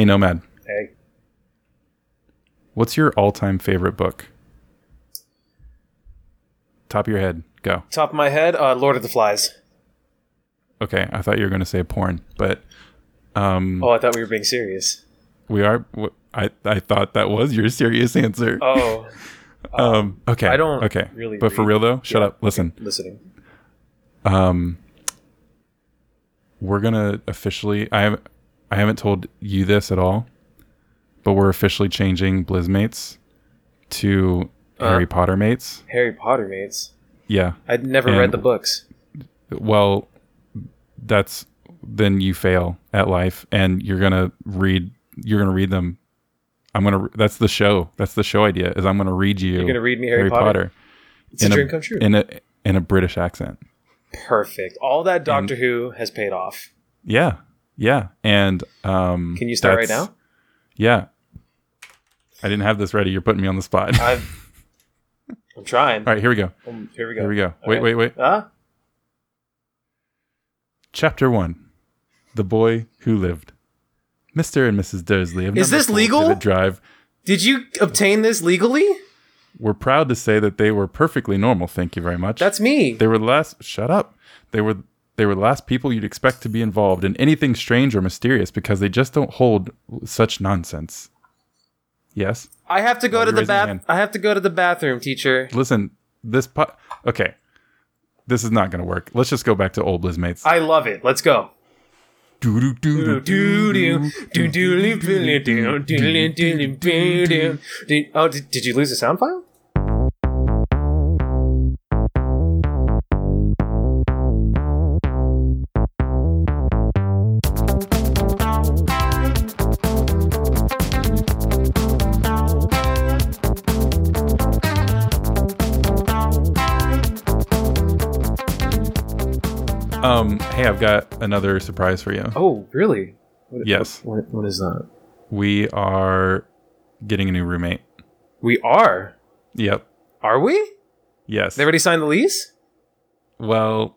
Hey, Nomad, Hey. what's your all-time favorite book? Top of your head, go. Top of my head, uh, Lord of the Flies. Okay, I thought you were going to say porn, but um, Oh, I thought we were being serious. we are. I I thought that was your serious answer. Oh, um, okay, I don't Okay, really but for real though, shut yeah, up. Listen, listening. um, we're gonna officially. I haven't. I haven't told you this at all, but we're officially changing Blizzmates to Uh. Harry Potter mates. Harry Potter mates. Yeah. I'd never And- read the books. Well, that's then you fail at life, and you're gonna read. You're gonna read them. I'm gonna. That's the show. That's the show idea. Is I'm gonna read you. You're gonna read me Harry, Potter. It's a in dream come true. in a in a British accent. Perfect. All that Doctor Who has paid off. Yeah, yeah, and um. Can you start right now? Yeah. I didn't have this ready. You're putting me on the spot. I've. I'm trying. All right, here we go. Um, here we go. Here we go. Wait, Okay. wait, wait. Ah, Chapter one: The boy who lived. Mr. and Mrs. Dursley of Is this legal? Privet Drive did you obtain this legally? We're proud to say that they were perfectly normal. Thank you very much. That's me. they were the last. Shut up. They were they were the last people you'd expect to be involved in anything strange or mysterious because they just don't hold such nonsense. Yes. I have to go to the bath. I have to go to the bathroom, teacher. Listen, this po- okay. This is not going to work. Let's just go back to old Blizzmates. I love it. Let's go. Oh, did, did you lose the sound file? Hey, I've got another surprise for you. Oh, really? What, Yes. What, what is that? We are getting a new roommate. We are. Yep. Are we? Yes. They already signed the lease? Well,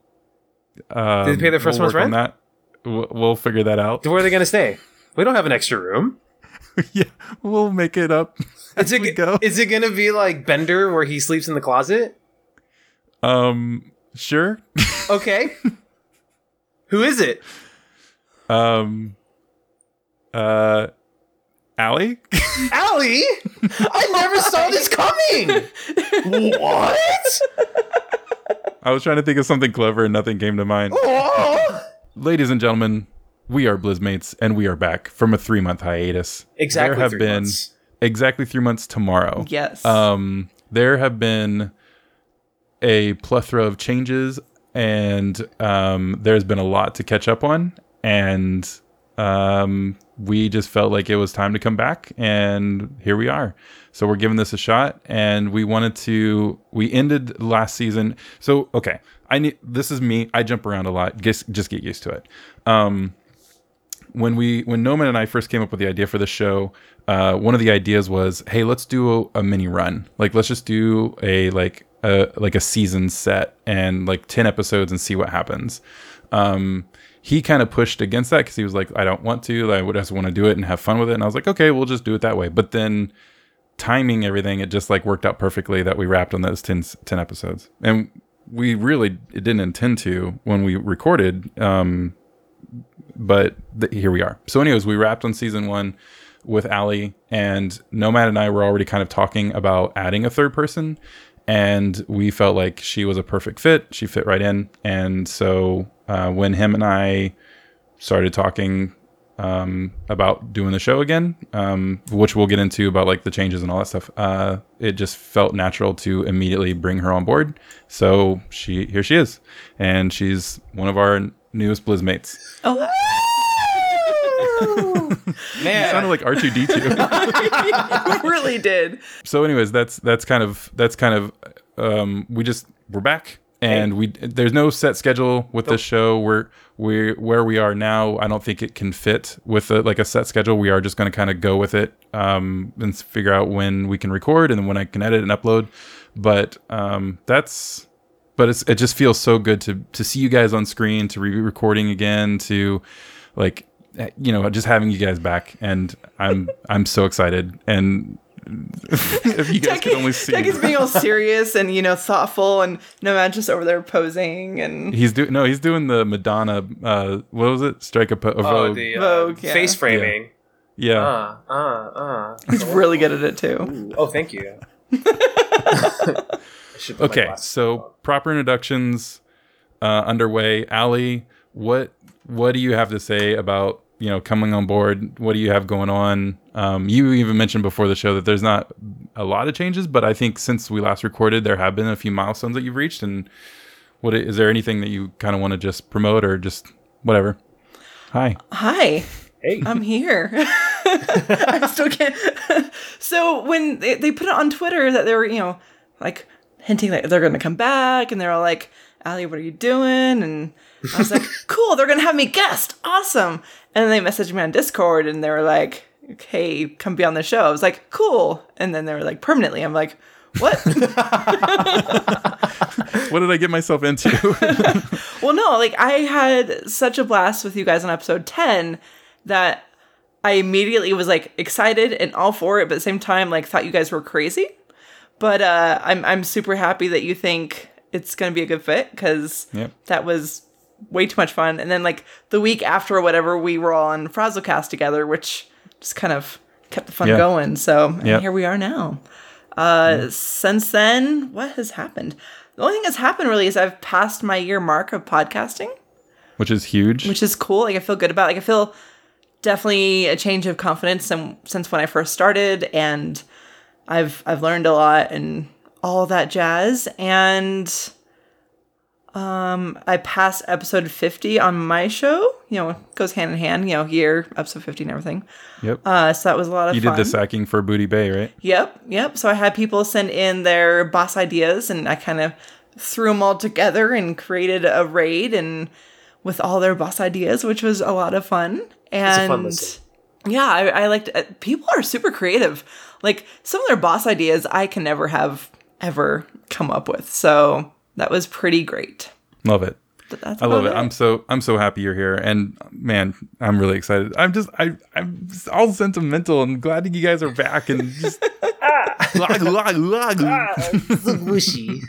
um, Did they pay their first we'll month's rent? that. We'll, we'll figure that out. Where are they going to stay? We don't have an extra room. yeah, we'll make it up. Is it, go. is it going to be like Bender where he sleeps in the closet? Um, sure. Okay. Who is it? um, uh, Allie. Allie? I never saw this coming. What? I was trying to think of something clever and nothing came to mind. Oh. Ladies and gentlemen, we are Blizzmates and we are back from a three month hiatus. Exactly There have three been months. exactly three months tomorrow. Yes. Um, there have been a plethora of changes, and um, there's been a lot to catch up on, and um, we just felt like it was time to come back, and here we are. So we're giving this a shot, and we wanted to. We ended last season. So okay, I need. This is me. I jump around a lot. Just just get used to it. Um, when we when Nomad and I first came up with the idea for the show, uh, one of the ideas was, hey, let's do a, a mini run. Like let's just do a like a like a season set and like ten episodes and see what happens. Um, he kind of pushed against that because he was like, I don't want to. I would just want to do it and have fun with it. And I was like, okay, we'll just do it that way. But then timing everything, it just like worked out perfectly that we wrapped on those 10, 10 episodes. And we really didn't intend to when we recorded. Um, but th- here we are. So, anyways, we wrapped on season one with Ali, and Nomad and I were already kind of talking about adding a third person, and we felt like she was a perfect fit. She fit right in, and so uh, when him and I started talking um, about doing the show again, um, which we'll get into about like the changes and all that stuff. Uh, it just felt natural to immediately bring her on board. So she here she is, and she's one of our newest Blizzmates. oh, Man, Sounded like R two D two. really did. So, anyways, that's that's kind of that's kind of um, we just we're back. And we there's no set schedule with this show. We're we where we are now. I don't think it can fit with a, like a set schedule. We are just going to kind of go with it um, and figure out when we can record and when I can edit and upload. But um, that's but it's it just feels so good to to see you guys on screen, to be recording again, to like you know, just having you guys back, and I'm I'm so excited. And if you guys could only see, Doug is being all serious and you know thoughtful, and Nomad's just over there posing and he's doing no, he's doing the Madonna. Uh, what was it? Strike a, po- a Oh, Vogue. the uh, Vogue, yeah. face framing. yeah, Uh, uh, uh. he's really good at it too. Oh, thank you. I should put my Okay, so on. proper introductions uh, underway. Ali, what what do you have to say about you know coming on board? What do you have going on? Um, you even mentioned before the show that there's not a lot of changes, but I think since we last recorded, there have been a few milestones that you've reached. And what is there anything that you kind of want to just promote or just whatever? Hi. Hi. hey, I'm here. I still can't. so when they, they put it on Twitter that they were, you know, like hinting that they're going to come back, and they're all like, "Ali, what are you doing?" And I was like, "Cool, they're going to have me guest. Awesome." And then they messaged me on Discord, and they were like, "Hey, come be on the show." I was like, "Cool." And then they were like, "Permanently." I'm like, "What?" What did I get myself into? Well, no, like I had such a blast with you guys on episode 10 that I immediately was like excited and all for it, but at the same time, like thought you guys were crazy. But uh, I'm I'm super happy that you think it's gonna be a good fit because Yep. that was way too much fun. And then like the week after or whatever, we were all on Frazzlecast together, which just kind of kept the fun Yeah. going. So and Yep. here we are now. Uh, Since then, what has happened? The only thing that's happened really is I've passed my year mark of podcasting Which is huge. which is cool. Like I feel good about. Like I feel definitely a change of confidence since since when I first started, and I've I've learned a lot and all that jazz. And um, I passed episode fifty on my show. You know, it goes hand in hand. You know, year episode fifty and everything. yep. Uh, so that was a lot of you fun. did the sacking for Booty Bay, right? Yep, yep. So I had people send in their boss ideas, and I kind of threw them all together and created a raid, and with all their boss ideas, which was a lot of fun. And fun yeah, I, I liked. Uh, people are super creative. Like some of their boss ideas, I can never have ever come up with. So that was pretty great. Love it. I love it. about I'm so I'm so happy you're here, and man, I'm really excited. I'm just I I'm just all sentimental and glad that you guys are back and just. log log lag. so gushy.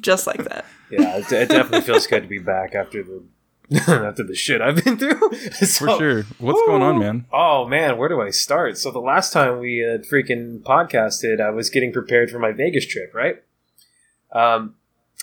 just like that. Yeah, it, it definitely feels good to be back after the after the shit I've been through. For sure. What's going on, man? Oh man, where do I start? So the last time we had freaking podcasted, I was getting prepared for my Vegas trip, right? Um,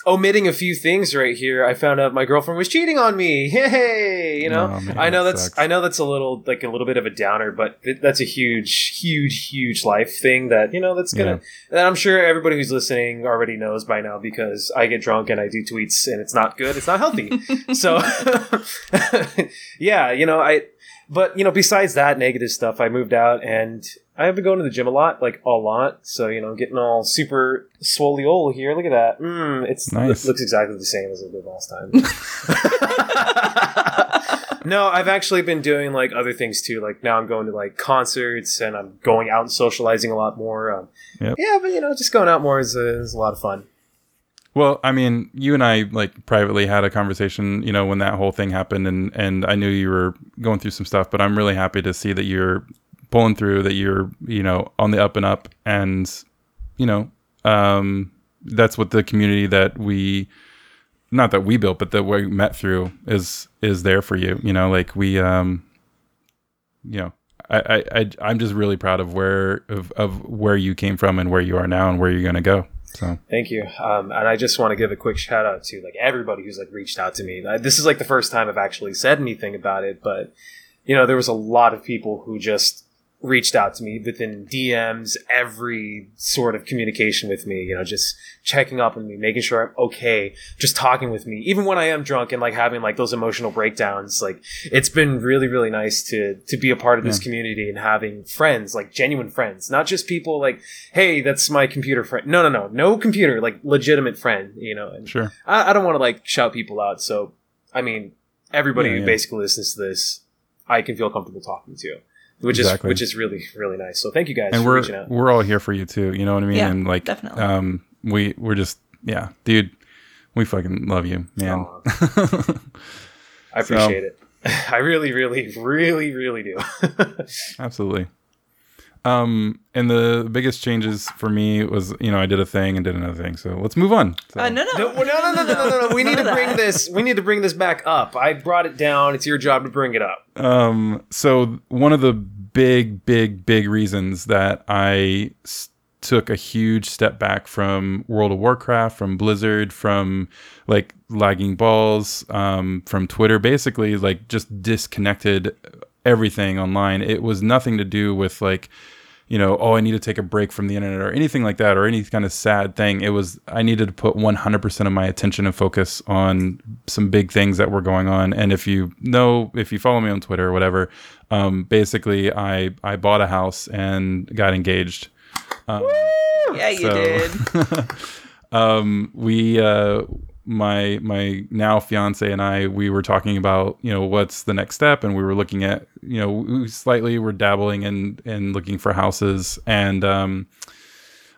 omitting a few things right here, I found out my girlfriend was cheating on me. Hey, you know, Oh, man, I know that that's sucks. I know that's a little like a little bit of a downer, but th- that's a huge, huge, huge life thing that you know that's gonna. And I'm sure everybody who's listening already knows by now because I get drunk and I do tweets and it's not good. It's not healthy. so, yeah, you know, I. But you know, besides that negative stuff, I moved out and I've been going to the gym a lot, like a lot. So you know, getting all super swolly here. Look at that. Mm, it's Nice. it looks exactly the same as it did last time. no, I've actually been doing like other things too. Like now I'm going to like concerts and I'm going out and socializing a lot more. Um, Yep. Yeah, but you know, just going out more is, uh, is a lot of fun. Well, I mean, you and I like privately had a conversation, you know, when that whole thing happened, and and I knew you were going through some stuff, but I'm really happy to see that you're pulling through, that you're, you know, on the up and up, and you know, um, that's what the community that we, not that we built, but that we met through is is there for you, you know, like we, um, you know. I, I, I I'm just really proud of where of, of where you came from and where you are now and where you're gonna go. So Thank you. Um, and I just want to give a quick shout out to like everybody who's like reached out to me. Uh, This is like the first time I've actually said anything about it, but you know, there was a lot of people who just reached out to me within DMs, every sort of communication with me, you know, just checking up on me, making sure I'm okay, just talking with me, even when I am drunk and like having like those emotional breakdowns. Like it's been really, really nice to to be a part of this Yeah. community and having friends, like genuine friends, not just people like, hey, that's my computer friend. No, no, no, no computer, like legitimate friend, you know. And sure. I, I don't want to like shout people out. So, I mean, everybody Yeah, who yeah. basically listens to this, I can feel comfortable talking to, which Exactly. is which is really really nice. So thank you guys and for we're reaching out. we're all here for you too. You know what I mean? Yeah, and like, definitely. um, we we're just yeah, dude, we fucking love you, man. I appreciate it. I really, really, really, really do. Absolutely. Um, and the biggest changes for me was, you know, I did a thing and did another thing. So let's move on. So. Uh, no, no. no, no, no, no, no, no, no. We need to bring this. We need to bring this back up. I brought it down. It's your job to bring it up. Um, so one of the big, big, big reasons that I s- took a huge step back from World of Warcraft, from Blizzard, from like lagging balls, um, from Twitter, basically like just disconnected everything online. It was nothing to do with like you know, oh, I need to take a break from the internet or anything like that or any kind of sad thing. It was, I needed to put 100% of my attention and focus on some big things that were going on. And if you know, if you follow me on Twitter or whatever, um, basically I, I bought a house and got engaged. Um, Yeah, you so- did. um, we uh, my my now fiance and I we were talking about you know what's the next step. And we were looking at you know we slightly were dabbling in in looking for houses. And um,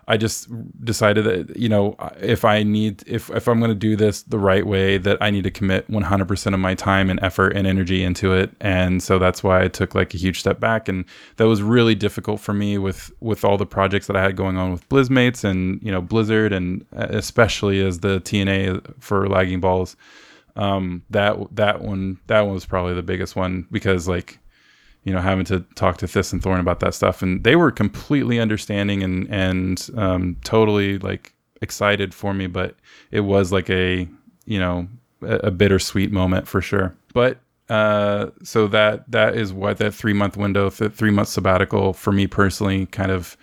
I just decided that you know if I need if if I'm going to do this the right way that I need to commit 100% of my time and effort and energy into it. And so that's why I took like a huge step back. And that was really difficult for me with with all the projects that I had going on with Blizzmates and you know Blizzard and especially as the TNA for lagging balls. Um that that one that one was probably the biggest one because like you know, having to talk to This and Thorn about that stuff, and they were completely understanding and and um, totally like excited for me. But it was like a you know a, a bittersweet moment for sure. But uh, so that that is what that three month window, th- three month sabbatical for me personally, kind of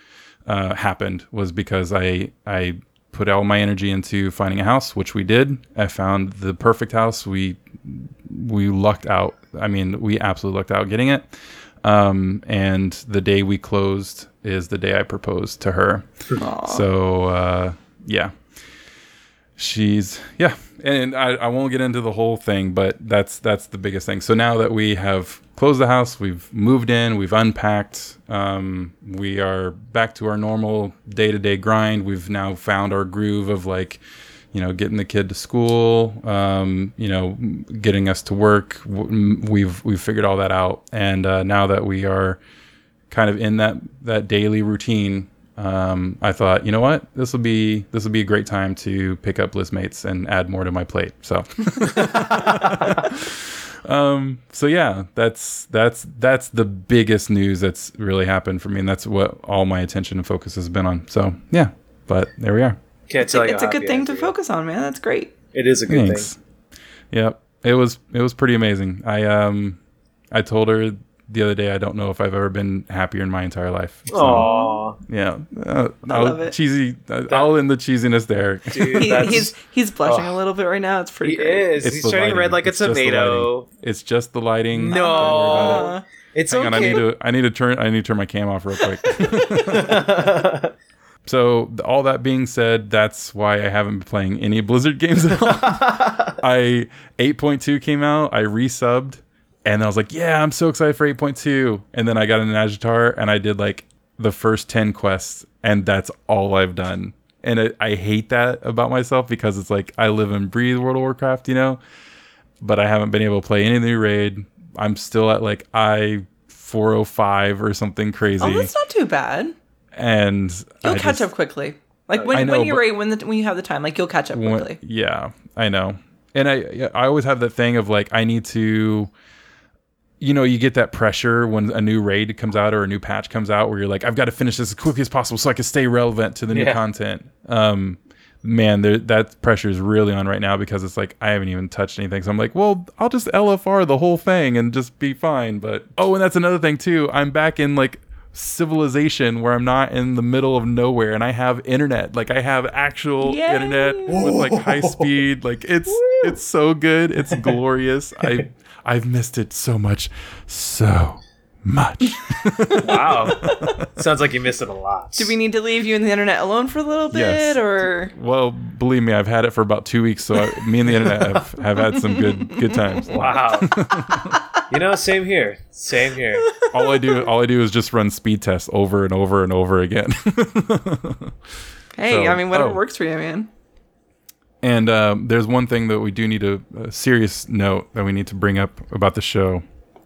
uh, happened was because I I put all my energy into finding a house, which we did. I found the perfect house. We we lucked out. I mean, we absolutely lucked out getting it. Um, and the day we closed is the day I proposed to her. So uh, yeah, she's yeah, and I, I won't get into the whole thing, but that's that's the biggest thing. So now that we have closed the house, we've moved in, we've unpacked, um, we are back to our normal day to day grind. We've now found our groove of like you know, getting the kid to school, um, you know, getting us to work. We've we've figured all that out, and uh, now that we are kind of in that that daily routine, um, I thought, you know what, this will be this will be a great time to pick up Blizzmates and add more to my plate. So, um, so yeah, that's that's that's the biggest news that's really happened for me, and that's what all my attention and focus has been on. So yeah, but there we are. Can't tell you. it's a good thing to am. focus on, man. That's great. It is a good Thanks. thing. Yep. It was it was pretty amazing. I um I told her the other day I don't know if I've ever been happier in my entire life. So, Aw, yeah. Uh, I love it. Cheesy. Uh, I'll end the cheesiness there. dude, He, he's he's blushing Oh. a little bit right now. It's pretty he great. is. It's He's turning lighting. red like a It's just the tomato. It's just the lighting. No. Don't worry about it. It's Hang on, I okay. need to I need to turn I need to turn my cam off real quick. so all that being said, that's why I haven't been playing any Blizzard games at all. I 8.2 came out, I resubbed, and I was like, yeah, I'm so excited for 8.2. And then I got an Agitar and I did like the first 10 quests, and that's all I've done. And it, I hate that about myself because it's like I live and breathe World of Warcraft, you know? But I haven't been able to play any of the new raid. I'm still at like I 405 or something crazy. oh, that's not too bad. And You'll I catch just- up quickly. Like when, know, when you're ready, when the, when you have the time, like you'll catch up when- quickly. yeah, I know. And I I always have that thing of like I need to you know, you get that pressure when a new raid comes out or a new patch comes out where you're like, I've got to finish this as quickly as possible so I can stay relevant to the new Yeah. content. Um, man, there, that pressure is really on right now because it's like I haven't even touched anything. So I'm like, well, I'll just LFR the whole thing and just be fine. But oh, and that's another thing too. I'm back in like civilization where I'm not in the middle of nowhere and I have internet. Like I have actual Yay. internet with like high speed. Like it's it's so good. It's glorious. I I've missed it so much. So much. wow. Sounds like you miss it a lot. Do we need to leave you in the internet alone for a little bit, Yes. or Well, believe me, I've had it for about two weeks, so I, me and the internet have, have had some good good times. Wow. you know, same here. Same here. All I do, all I do is just run speed tests over and over and over again. hey, So- I mean, whatever oh. works for you, man. And um, there's one thing that we do need a, a serious note that we need to bring up about the show,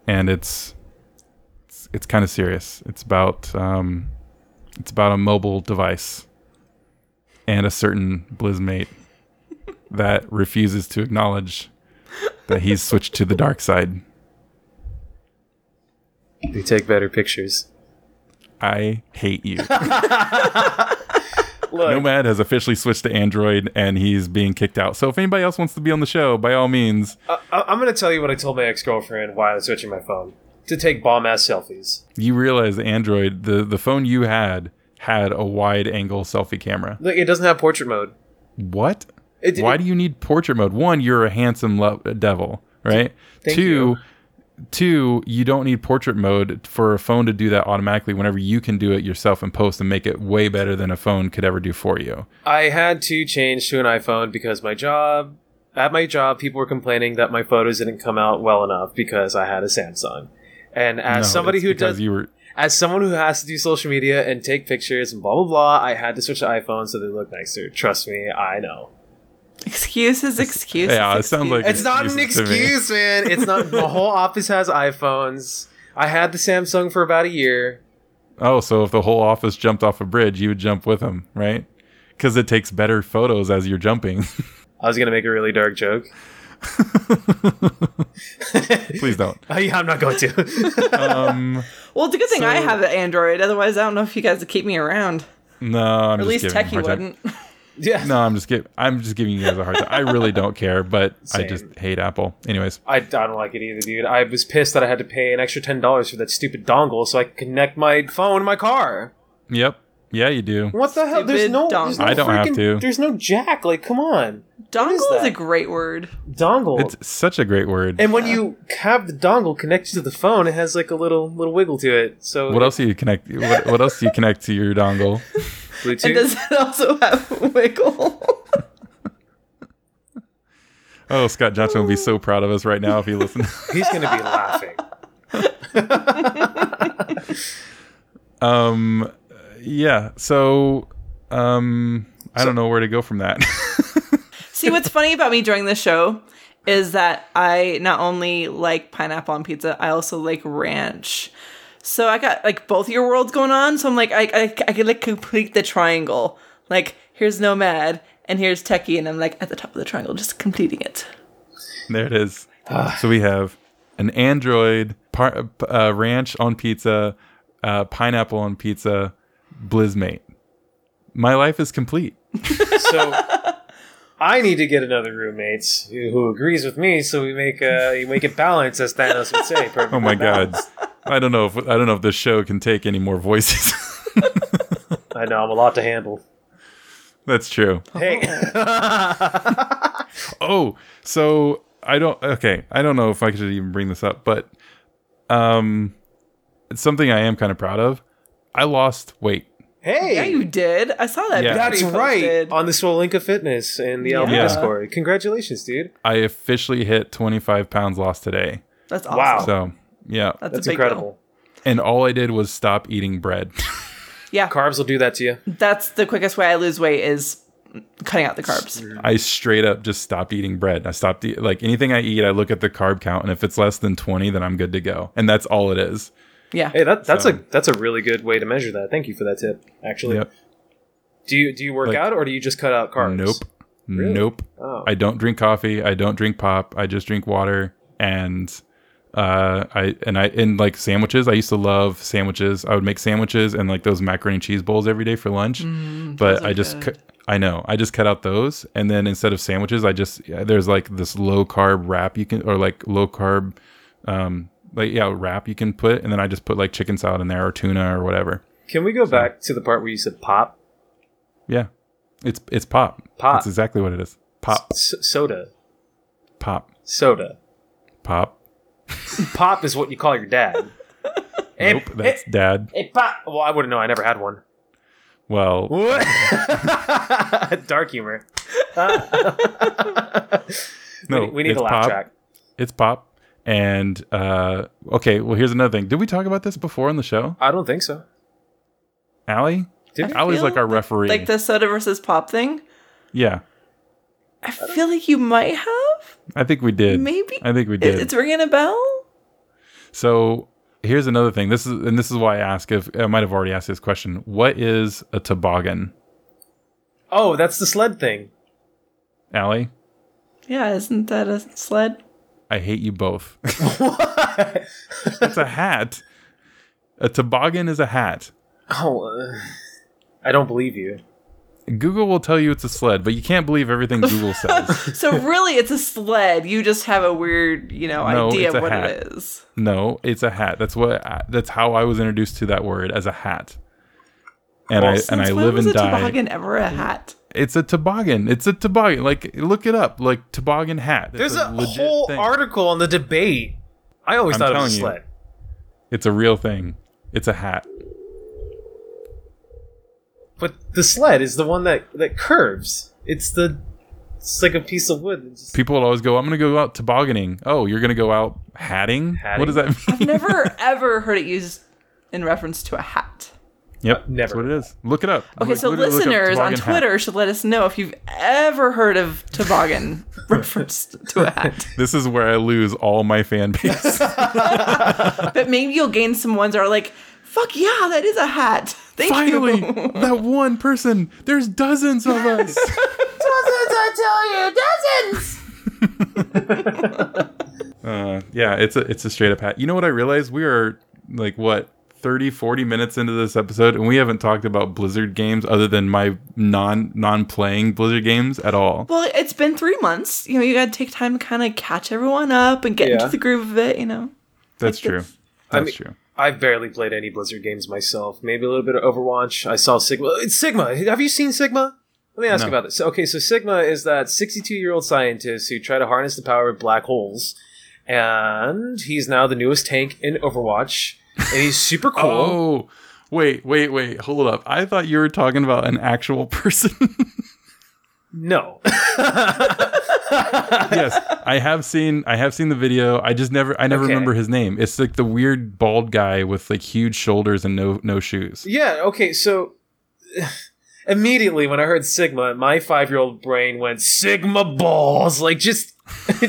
and it's it's, it's kind of serious. It's about um, it's about a mobile device and a certain Blizzmate that refuses to acknowledge that he's switched to the dark side. They take better pictures. I hate you. Look, Nomad has officially switched to Android and he's being kicked out. So if anybody else wants to be on the show, by all means, I- I- I'm going to tell you what I told my ex girlfriend while I was switching my phone to take bomb ass selfies. you realize Android, the, the phone you had, had a wide angle selfie camera. Look, it doesn't have portrait mode. What? It, Why it- do you need portrait mode? One, you're a handsome lo- devil, right? Thank two, you. Two, you don't need portrait mode for a phone to do that automatically whenever you can do it yourself in post and make it way better than a phone could ever do for you. I had to change to an iPhone because my job, at my job, people were complaining that my photos didn't come out well enough because I had a Samsung. And as No, somebody who does, were as someone who has to do social media and take pictures and blah blah blah, I had to switch to iPhone so they look nicer. Trust me, I know. Excuses, excuses. Yeah, it sounds like- It's not an Excuses to me. excuse, man. It's not. the whole office has iPhones. I had the Samsung for about a year. Oh, so if the whole office jumped off a bridge, you would jump with them, right? Because it takes better photos as you're jumping. I was gonna make a really dark joke. Please don't. Oh, yeah, I'm not going to. Um, Well, it's a good thing I have an Android. Otherwise, I don't know if you guys would keep me around. no, I'm Or at just least giving Techie wouldn't. Yeah. No, I'm just giving. I'm just giving you guys a hard time. I really don't care, but I just hate Apple. Anyways, I, I don't like it either, dude. I was pissed that I had to pay an extra ten dollars for that stupid dongle so I could connect my phone to my car. yep, yeah, you do. What the hell? There's no, there's no. I don't have to. There's no jack. Like, come on, Dongle is is, a great word. dongle. It's such a great word. and when you have the dongle connected to the phone, it has like a little little wiggle to it. So What else do you connect? What, what else do you connect to your dongle? Bluetooth. And does it also have wiggle? Oh, Scott Johnson would be so proud of us right now if he listened. He's gonna be laughing. um, yeah. So, um, I don't know where to go from that. See, what's funny about me during this show is that I not only like pineapple on pizza, I also like ranch. So I got like both your worlds going on. So I'm like, I, I, I could like complete the triangle. Like, here's Nomad and here's Techie, and I'm like at the top of the triangle, just completing it. there it is. so we have an Android par- uh, ranch on pizza, uh, pineapple on pizza, Blizzmate. My life is complete. So I need to get another roommate who, who agrees with me, so we make uh, you make it balance, as Thanos would say. Oh my god. I don't know if I don't know if this show can take any more voices. I know I'm a lot to handle. That's true. Hey, Oh, so I don't. Okay, I don't know if I should even bring this up, but um, it's something I am kind of proud of. I lost weight. hey, Yeah, you did. I saw that. Yeah. that's right on the Swolinka Fitness and the LB Yeah. Discord. Congratulations, dude. I officially hit 25 pounds lost today. That's awesome. Wow. So yeah, That's, That's a big incredible. and all I did was stop eating bread. Yeah, Carbs will do that to you. that's the quickest way I lose weight is cutting out the carbs. I straight up just stopped eating bread. I stopped eat, like anything I eat. I look at the carb count, and if it's less than 20, then I'm good to go. And that's all it is. Yeah. Hey, that, that's So- a that's a really good way to measure that. Thank you for that tip. Actually, Yep. do you do you work Like- out or do you just cut out carbs? Nope. Really? Nope. Oh. I don't drink coffee. I don't drink pop. I just drink water and uh I and I and like sandwiches. I used to love sandwiches. I would make sandwiches and like those macaroni and cheese bowls every day for lunch. but I just cu- I know. I just cut out those and then instead of sandwiches, I just yeah, there's like this low carb wrap you can or like low carb um like yeah, wrap you can put and then I just put like chicken salad in there or tuna or whatever. Can we go back to the part where you said pop? Yeah. It's it's pop. Pop. That's exactly what it is. Pop. S- soda. Pop. Soda. Pop. Pop is what you call your dad. Hey, Nope, that's hey, dad. hey, pop. Well, I wouldn't know. I never had one. Well, Dark humor. no, we, we need it's a laugh pop. track. It's pop. And uh okay, well here's another thing. Did we talk about this before on the show? I don't think so. Allie? Did we? Allie's like our referee. Like the soda versus pop thing. yeah. I feel like you might have. I think we did. Maybe. I think we did. It's ringing a bell. So here's another thing. This is and this is why I ask if I might have already asked this question. What is a toboggan, Oh, that's the sled thing. Allie? Yeah, isn't that a sled? I hate you both. What? it's a hat. A toboggan is a hat. Oh, uh, I don't believe you. Google will tell you it's a sled, but you can't believe everything Google says. So really, it's a sled. You just have a weird, you know, No, idea of what hat. it is. no, it's a hat. That's what. That's how I was introduced to that word as a hat. And Well, I Since and I when live was and a die. toboggan ever a hat? It's a toboggan. It's a toboggan. Like look it up. Like toboggan hat. It's There's a, legit whole thing. article on the debate. I always I'm thought it was a telling you. sled. It's a real thing. It's a hat. But the sled is the one that that curves. It's the it's like a piece of wood. Just- People would always go, "I'm going to go out tobogganing." Oh, you're going to go out hatting? Hatting. What does that mean? I've never ever heard it used in reference to a hat. yep, never. That's what it is. Look it up. Okay, Look- so look up listeners on toboggan hat. Twitter should let us know if you've ever heard of toboggan referenced to a hat. This is where I lose all my fan base. But maybe you'll gain some ones that are like, "Fuck yeah, that is a hat." Thank Finally, you. that one person. There's dozens of us. dozens, I tell you, dozens. Uh, yeah, it's a it's a straight up hat. You know what I realized? We are like what 30 40 minutes into this episode and we haven't talked about Blizzard games other than my non non playing Blizzard games at all. Well, it's been three months. You know, you got to take time to kind of catch everyone up and get Yeah. into the groove of it. You know. That's like true. this. That's mean- true. I've barely played any Blizzard games myself. Maybe a little bit of Overwatch. I saw Sigma. Uh, it's Sigma. Have you seen Sigma? Let me ask you about this. Okay, so Sigma is that 62 year old scientist who tried to harness the power of black holes, and he's now the newest tank in Overwatch, and he's super cool. Oh, wait, wait, wait. Hold up. I thought you were talking about an actual person. No, yes, I have seen I have seen the video. I just never I never Okay. remember his name. It's like the weird bald guy with like huge shoulders and no no shoes. yeah. Okay, so immediately when I heard Sigma, my five year old brain went Sigma balls, like just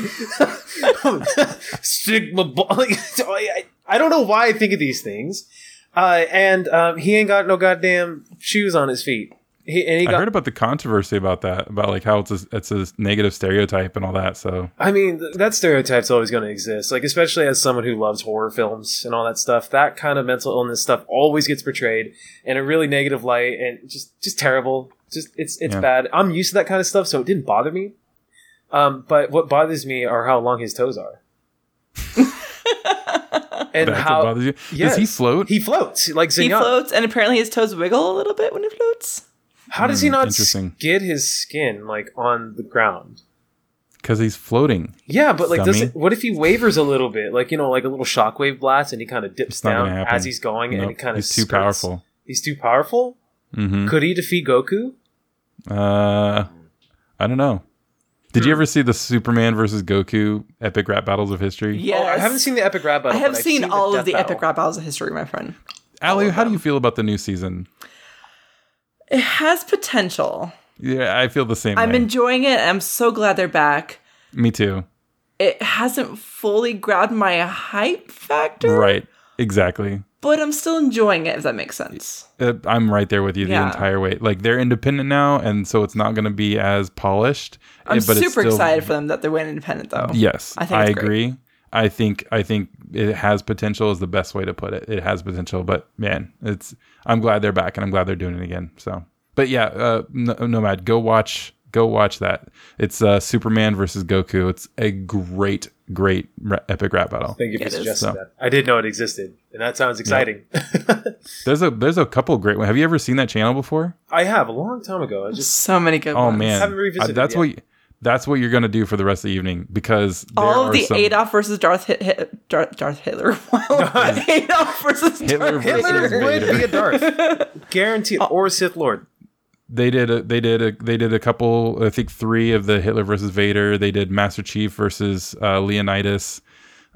Sigma balls. I, I don't know why I think of these things. Uh, and um, he ain't got no goddamn shoes on his feet. He, and he I heard about the controversy about that, about like how it's a, it's a negative stereotype and all that. So I mean, th- that stereotype's always going to exist. Like, especially as someone who loves horror films and all that stuff, that kind of mental illness stuff always gets portrayed in a really negative light and just, just terrible. Just, it's, it's Yeah. bad. I'm used to that kind of stuff, so it didn't bother me. Um, but what bothers me are how long his toes are. and that's how what bothers you. Does he float? he floats like He floats, and apparently his toes wiggle a little bit when he floats. How does he Hmm, not interesting. skid his skin like on the ground? Because he's floating. Yeah, but like, does it, what if he wavers a little bit, like you know, like a little shockwave blast, and he kind of dips down as he's going, and he kind of he's too powerful. He's too powerful. hmm Could he defeat Goku? Uh, I don't know. Did Hmm. you ever see the Superman versus Goku epic rap battles of history? Yeah, Oh, I haven't seen the epic rap battle. I have but I've seen, all death of the battle. epic rap battles of history, my friend. Ali, how do you feel about the new season? It has potential. Yeah, I feel the same. I'm way. enjoying it. I'm so glad they're back. Me too. It hasn't fully grabbed my hype factor, Right. Exactly. but I'm still enjoying it. If that makes sense. Uh, I'm right there with you the Yeah. entire way. Like they're independent now, and so it's not going to be as polished. I'm eh, super still- excited for them that they went independent, though. Yes, I I, think it's great. agree. I think I think it has potential is the best way to put it. It has potential, but man, it's I'm glad they're back and I'm glad they're doing it again. So, but yeah, uh, no, Nomad, go watch go watch that. It's uh, Superman versus Goku. It's a great great ra- epic rap battle. Thank you for It is. suggesting So- that. I didn't know it existed, and that sounds exciting. There's a there's a couple great ones. Have you ever seen that channel before? I have a long time ago. I just So many good Oh ones. man, Haven't revisited Uh, that's it what. You, that's what you're gonna do for the rest of the evening because All of the some, Adolf versus Darth, Hit, Hit, Darth, Darth Hitler. Adolf versus Hitler Darth versus Hitler. Hitler would Vader. be a Darth, guaranteed, or a Sith Lord. they did a they did a they did a couple I think three of the Hitler versus Vader. They did Master Chief versus uh, Leonidas.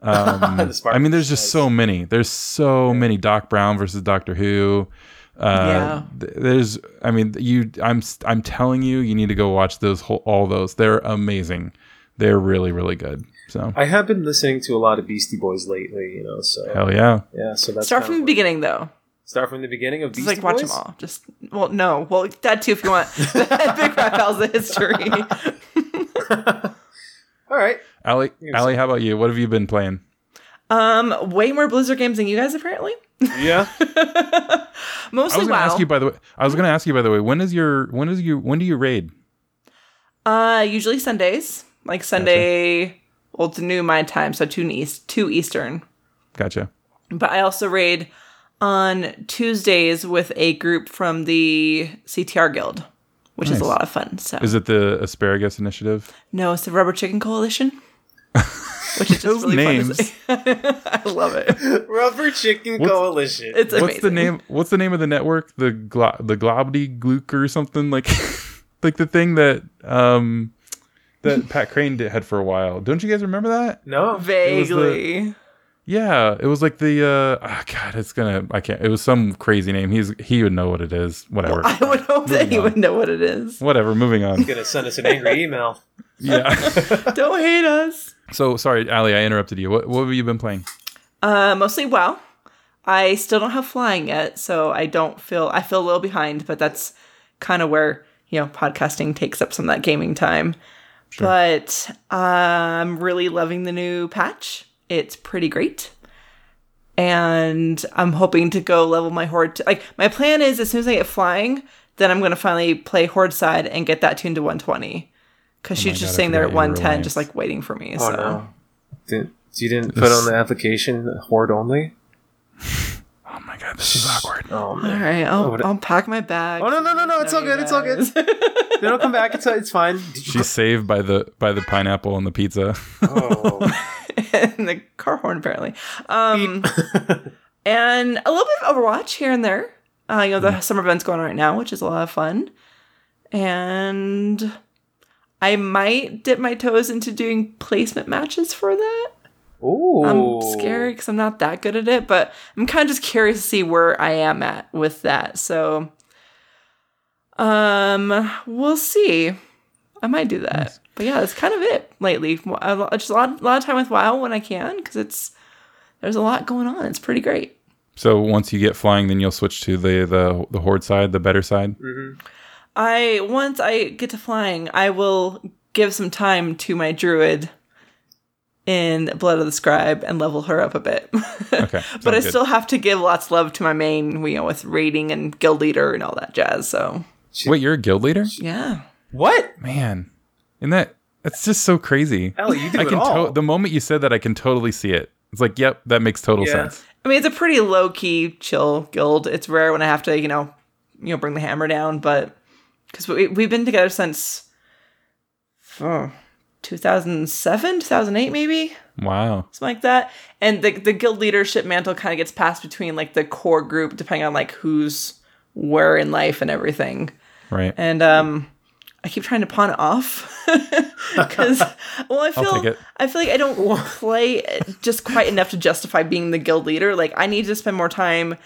Um, I mean, there's just nice. so many. There's so many. Doc Brown versus Doctor Who. Uh, Yeah. there's, I mean, you, I'm, s- I'm telling you, you need to go watch those whole, all those. They're amazing. They're really, really good. So I have been listening to a lot of Beastie Boys lately, you know. So hell yeah. yeah, so that's Start from the what- beginning though. Start from the beginning of Just Beastie like watch Boys. them all. Just well, no, well that too if you want. Big Rap Pals the history. All right. Ali, Yes. Ali, how about you? What have you been playing? Um, way more Blizzard games than you guys apparently. Yeah. Mostly I was going to WoW. ask you by the way. I was going to ask you by the way. When is your when is you when do you raid? Uh, usually Sundays, like Sunday. Well, it's new my time, so two east, two Eastern. Gotcha. But I also raid on Tuesdays with a group from the CTR Guild, which is a lot of fun. So Is it the Asparagus Initiative? no, it's the Rubber Chicken Coalition, which is just Those really names. fun. To say. I love it. Rubber Chicken What's- Coalition. It's amazing. What's the name? What's the name of the network? The glo- the Globdy Gluck or something like like the thing that um that Pat Crane did, had for a while. Don't you guys remember that? no. was the- Vaguely. Yeah, it was like the uh oh god, it's gonna I can't. It was some crazy name. He's he would know what it is. Whatever. I would hope that he on. would know what it is. Whatever. Moving on. He's gonna send us an angry email. Yeah. Don't hate us. So sorry, Ali, I interrupted you. What what have you been playing? Uh, mostly WoW. I still don't have flying yet, so I don't feel I feel a little behind, but that's kind of where you know podcasting takes up some of that gaming time. But I'm really loving the new patch. It's pretty great. And I'm hoping to go level my horde. like my plan is, as soon as I get flying, then I'm gonna finally play horde side and get that tuned to 120. Because she's Oh my just God, sitting there at forgot 110, just like waiting for me. Oh so no. Did, you didn't put on the application horde only? Oh my god, this is awkward. Oh All man. right, I'll, what- I'll pack my bag. Oh no no no no! It's all good. It's all good. Then I'll come back. It's it's fine. She's saved by the by the pineapple and the pizza. Oh. and the car horn apparently. Um, and a little bit of Overwatch here and there. Uh, you know, the summer event's going on right now, which is a lot of fun. And I might dip my toes into doing placement matches for that. Ooh. I'm scared because I'm not that good at it, but I'm kind of just curious to see where I am at with that. So, um, we'll see. I might do that. But yeah, that's kind of it lately. I Just a lot, a lot of time with WoW when I can because it's there's a lot going on. It's pretty great. So once you get flying, then you'll switch to the the the horde side, the better side. I once I get to flying, I will give some time to my druid in Blood of the Scribe and level her up a bit. Okay, but I good. still have to give lots of love to my main, you know, with raiding and guild leader and all that jazz. So Wait, you're a guild leader? yeah, What? Man, and that that's just so crazy. Ellie, you do I it can all. to- the moment you said that, I can totally see it. It's like, yep, that makes total Yeah. sense. I mean it's a pretty low key, chill guild. It's rare when I have to, you know, you know, bring the hammer down, but because we we've been together since oh, 2007, 2008, maybe. Wow. something like that. And the the guild leadership mantle kind of gets passed between like the core group, depending on like who's where in life and everything. Right. And um, I keep trying to pawn it off because well, I feel. I feel like I don't play just quite enough to justify being the guild leader. Like I need to spend more time.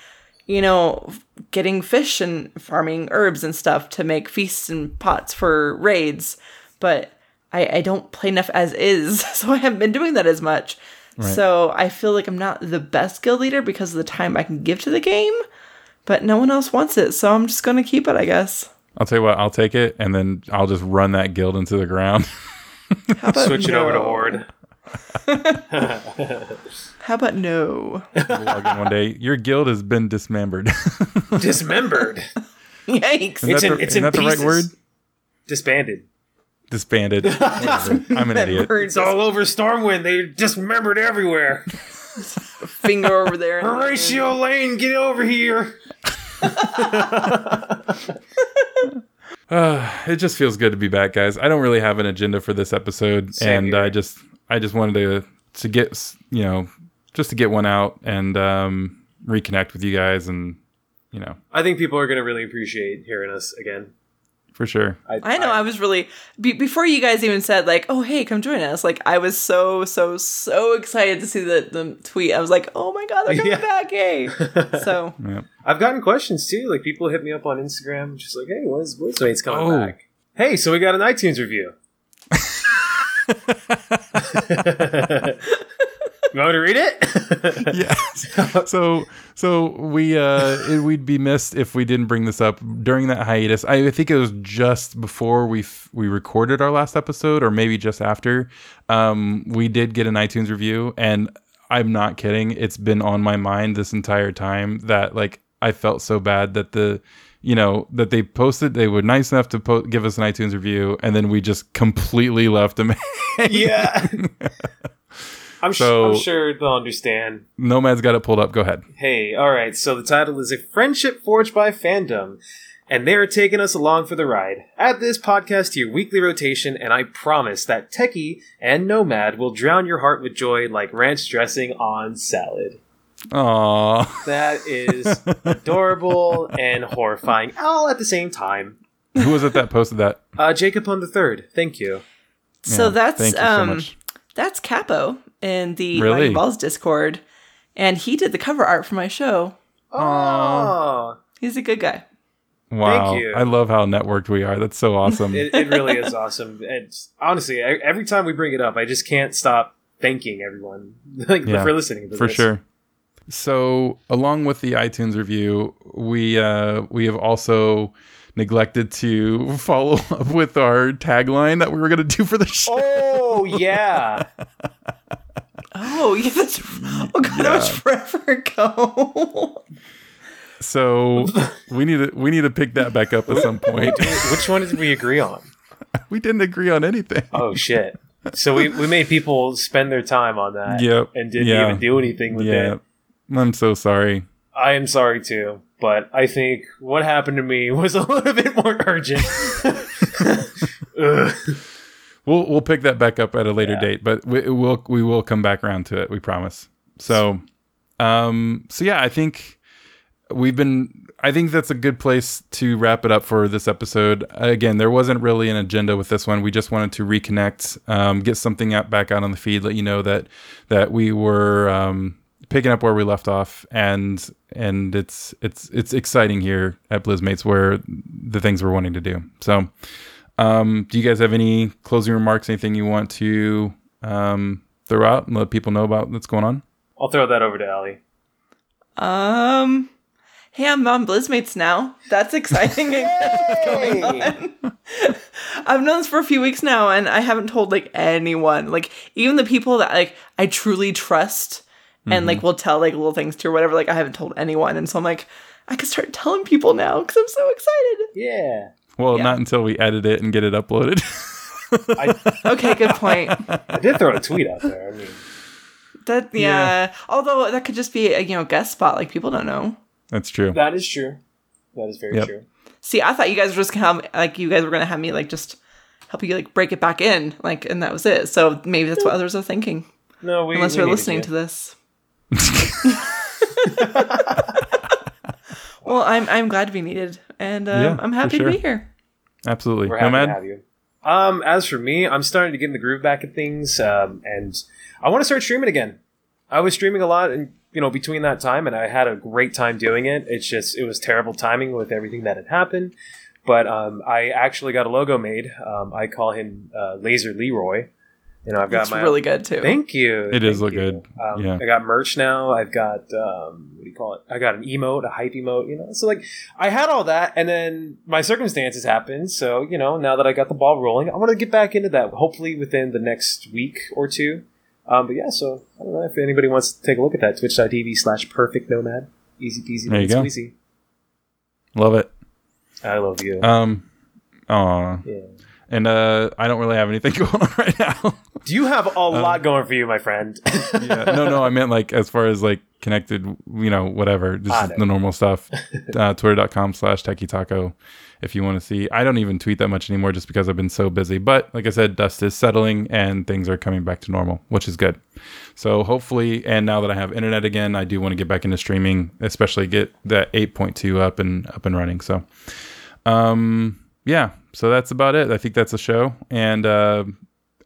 You know, getting fish and farming herbs and stuff to make feasts and pots for raids, but I, I don't play enough as is, so I haven't been doing that as much. So I feel like I'm not the best guild leader because of the time I can give to the game, but no one else wants it, so I'm just gonna keep it, I guess. I'll tell you what, I'll take it, and then I'll just run that guild into the ground. How about Switch it over to no? Horde. How about no? Log in one day. Your guild has been dismembered. Dismembered. Yikes! Is It's that, in- the, it's is in that the right word? Disbanded. Disbanded. I'm an idiot. It's all over Stormwind. They dismembered everywhere. finger over there. Horatio Lane, get over here. Uh, it just feels good to be back, guys. I don't really have an agenda for this episode, Same and here. I just I just wanted to to get you know just to get one out and um, reconnect with you guys, and you know I think people are going to really appreciate hearing us again. for sure. I know. I, was really be, before you guys even said like, "Oh, hey, come join us." Like, I was so so so excited to see the, the tweet. I was like, "Oh my god, they're coming Yeah. back!" Hey, so Yeah. I've gotten questions too. Like people hit me up on Instagram, just like, "Hey, when's Blizzmates coming Oh. back?" Hey, so we got an iTunes review. you want to read it? yeah. So so we uh it, we'd be missed if we didn't bring this up during that hiatus. I think it was just before we f- we recorded our last episode or maybe just after. Um we did get an iTunes review and I'm not kidding. It's been on my mind this entire time that like I felt so bad that the you know that they posted they were nice enough to po- give us an iTunes review and then we just completely left them yeah. I'm, So- su- I'm sure they'll understand. Nomad's got it pulled up. Go ahead. Hey, all right. So the title is a friendship forged by fandom, and they're taking us along for the ride. Add this podcast to your weekly rotation, and I promise that Techie and Nomad will drown your heart with joy like ranch dressing on salad. Aww. That is adorable and horrifying, all at the same time. Who was it that posted that? Uh, Jacob on the third. Thank you. so Yeah, that's thank you so um much. that's Capo in the Really? Lightning Balls Discord, and he did the cover art for my show. Oh, He's a good guy. Wow. you. I love how networked we are. That's so awesome. it, it really is awesome. And honestly, every time we bring it up, I just can't stop thanking everyone like Yeah, for listening to for this. sure. So, along with the iTunes review, we uh, we have also neglected to follow up with our tagline that we were going to do for the show. Oh yeah, Oh, yeah, that's oh god, that was forever ago. So we need to we need to pick that back up at some point. which one did we agree on? we didn't agree on anything. Oh shit! So we, we made people spend their time on that, Yep. and didn't Yeah. even do anything with Yeah, it. I'm so sorry. I am sorry too, but I think what happened to me was a little bit more urgent. We'll we'll pick that back up at a later Yeah. date, but we will we will come back around to it. We promise. So, um, so yeah, I think we've been. I think that's a good place to wrap it up for this episode. Again, there wasn't really an agenda with this one. We just wanted to reconnect, um, get something out back out on the feed, let you know that that we were um, picking up where we left off, and and it's it's it's exciting here at Blizzmates where the things we're wanting to do. So. Um, do you guys have any closing remarks? Anything you want to um, throw out and let people know about what's going on? I'll throw that over to Allie. Um, hey, I'm on Blizzmates now. That's exciting. What's going on? I've known this for a few weeks now, and I haven't told like anyone. Like even the people that like I truly trust and like mm-hmm. we'll tell like little things to or whatever. Like I haven't told anyone, and so I'm like, I can start telling people now because I'm so excited. Yeah. Well, Yeah. not until we edit it and get it uploaded. I, Okay, good point. I did throw a tweet out there. I mean, That yeah. Although that could just be a you know guest spot. Like people don't know. That's true. that is true. That is very Yep. true. See, I thought you guys were just gonna have, like you guys were gonna have me like just help you like break it back in, like, and that was it. So maybe that's what others are thinking, No, we unless we they're listening you. to this. well, I'm I'm glad to be needed, and um, Yeah, I'm happy sure. to be here. Absolutely. We're happy Nomad? to have you. Um, as for me, I'm starting to get in the groove back at things, um, and I want to start streaming again. I was streaming a lot, and you know, between that time, and I had a great time doing it. It's just it was terrible timing with everything that had happened. But um, I actually got a logo made. Um, I call him uh, Laser Leroy. You know, I've got It's my really good too. Thank you. It does Thank look you. good. Um, Yeah. I got merch now. I've got um, what do you call it? I got an emote, a hype emote. You know, so like I had all that, and then my circumstances happened. So you know, now that I got the ball rolling, I want to get back into that. Hopefully within the next week or two. Um, but yeah, so I don't know if anybody wants to take a look at that. Twitch.tv slash perfect nomad. Easy peasy, There you go. squeezy. Love it. I love you. Um, aw. yeah. And uh, I don't really have anything going on right now. Do you have a lot going for you, my friend? yeah. No, no, I meant like as far as like connected, you know, whatever, just Ah, no. the normal stuff. uh, Twitter.com slash Techie Taco if you want to see. I don't even tweet that much anymore just because I've been so busy. But like I said, dust is settling and things are coming back to normal, which is good. So hopefully, and now that I have internet again, I do want to get back into streaming, especially get that 8.2 up and up and running. So, um, yeah, so that's about it. I think that's a show. And uh,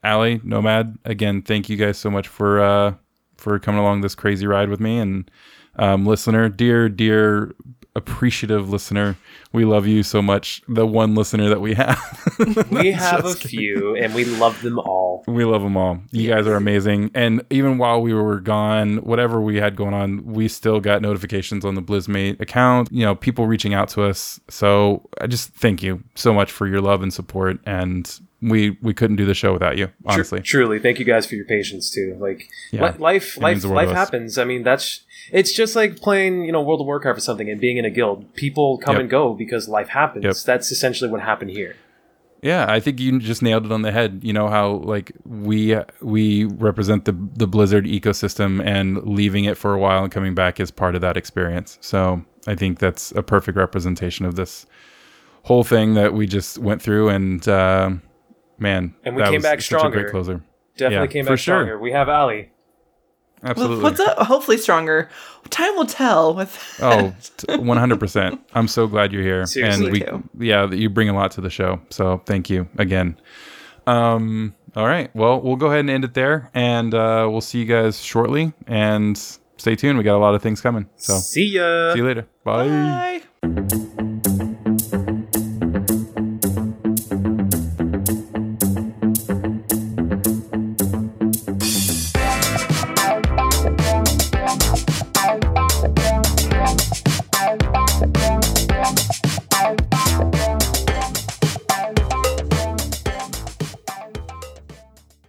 Allie, Nomad, again, thank you guys so much for uh, for coming along this crazy ride with me. And um, listener, dear, dear, appreciative listener, we love you so much. The one listener that we have, We have a kidding. few, and we love them all. we love them all. You guys are amazing. And even while we were gone, whatever we had going on, we still got notifications on the Blizzmate account. You know, people reaching out to us. So I just thank you so much for your love and support. And we we couldn't do the show without you, honestly. truly, thank you guys for your patience too. Like Yeah. li- life, life, means the world life happens. I mean, that's it's just like playing, you know, World of Warcraft or something and being in a guild. People come Yep. and go because life happens. Yep. That's essentially what happened here. Yeah, I think you just nailed it on the head. You know how like we we represent the the Blizzard ecosystem and leaving it for a while and coming back is part of that experience. So I think that's a perfect representation of this whole thing that we just went through. And uh, man, And we that came was back stronger. great closer. Definitely Yeah, came back sure. stronger. We have Ali. Absolutely. What's up? Hopefully stronger. Time will tell. With Oh, one hundred percent. I'm so glad you're here, Seriously. and we, too. yeah, you bring a lot to the show. So thank you again. Um, all right, well, we'll go ahead and end it there, and uh, we'll see you guys shortly. And stay tuned. We got a lot of things coming. So See ya. see you later. Bye. Bye.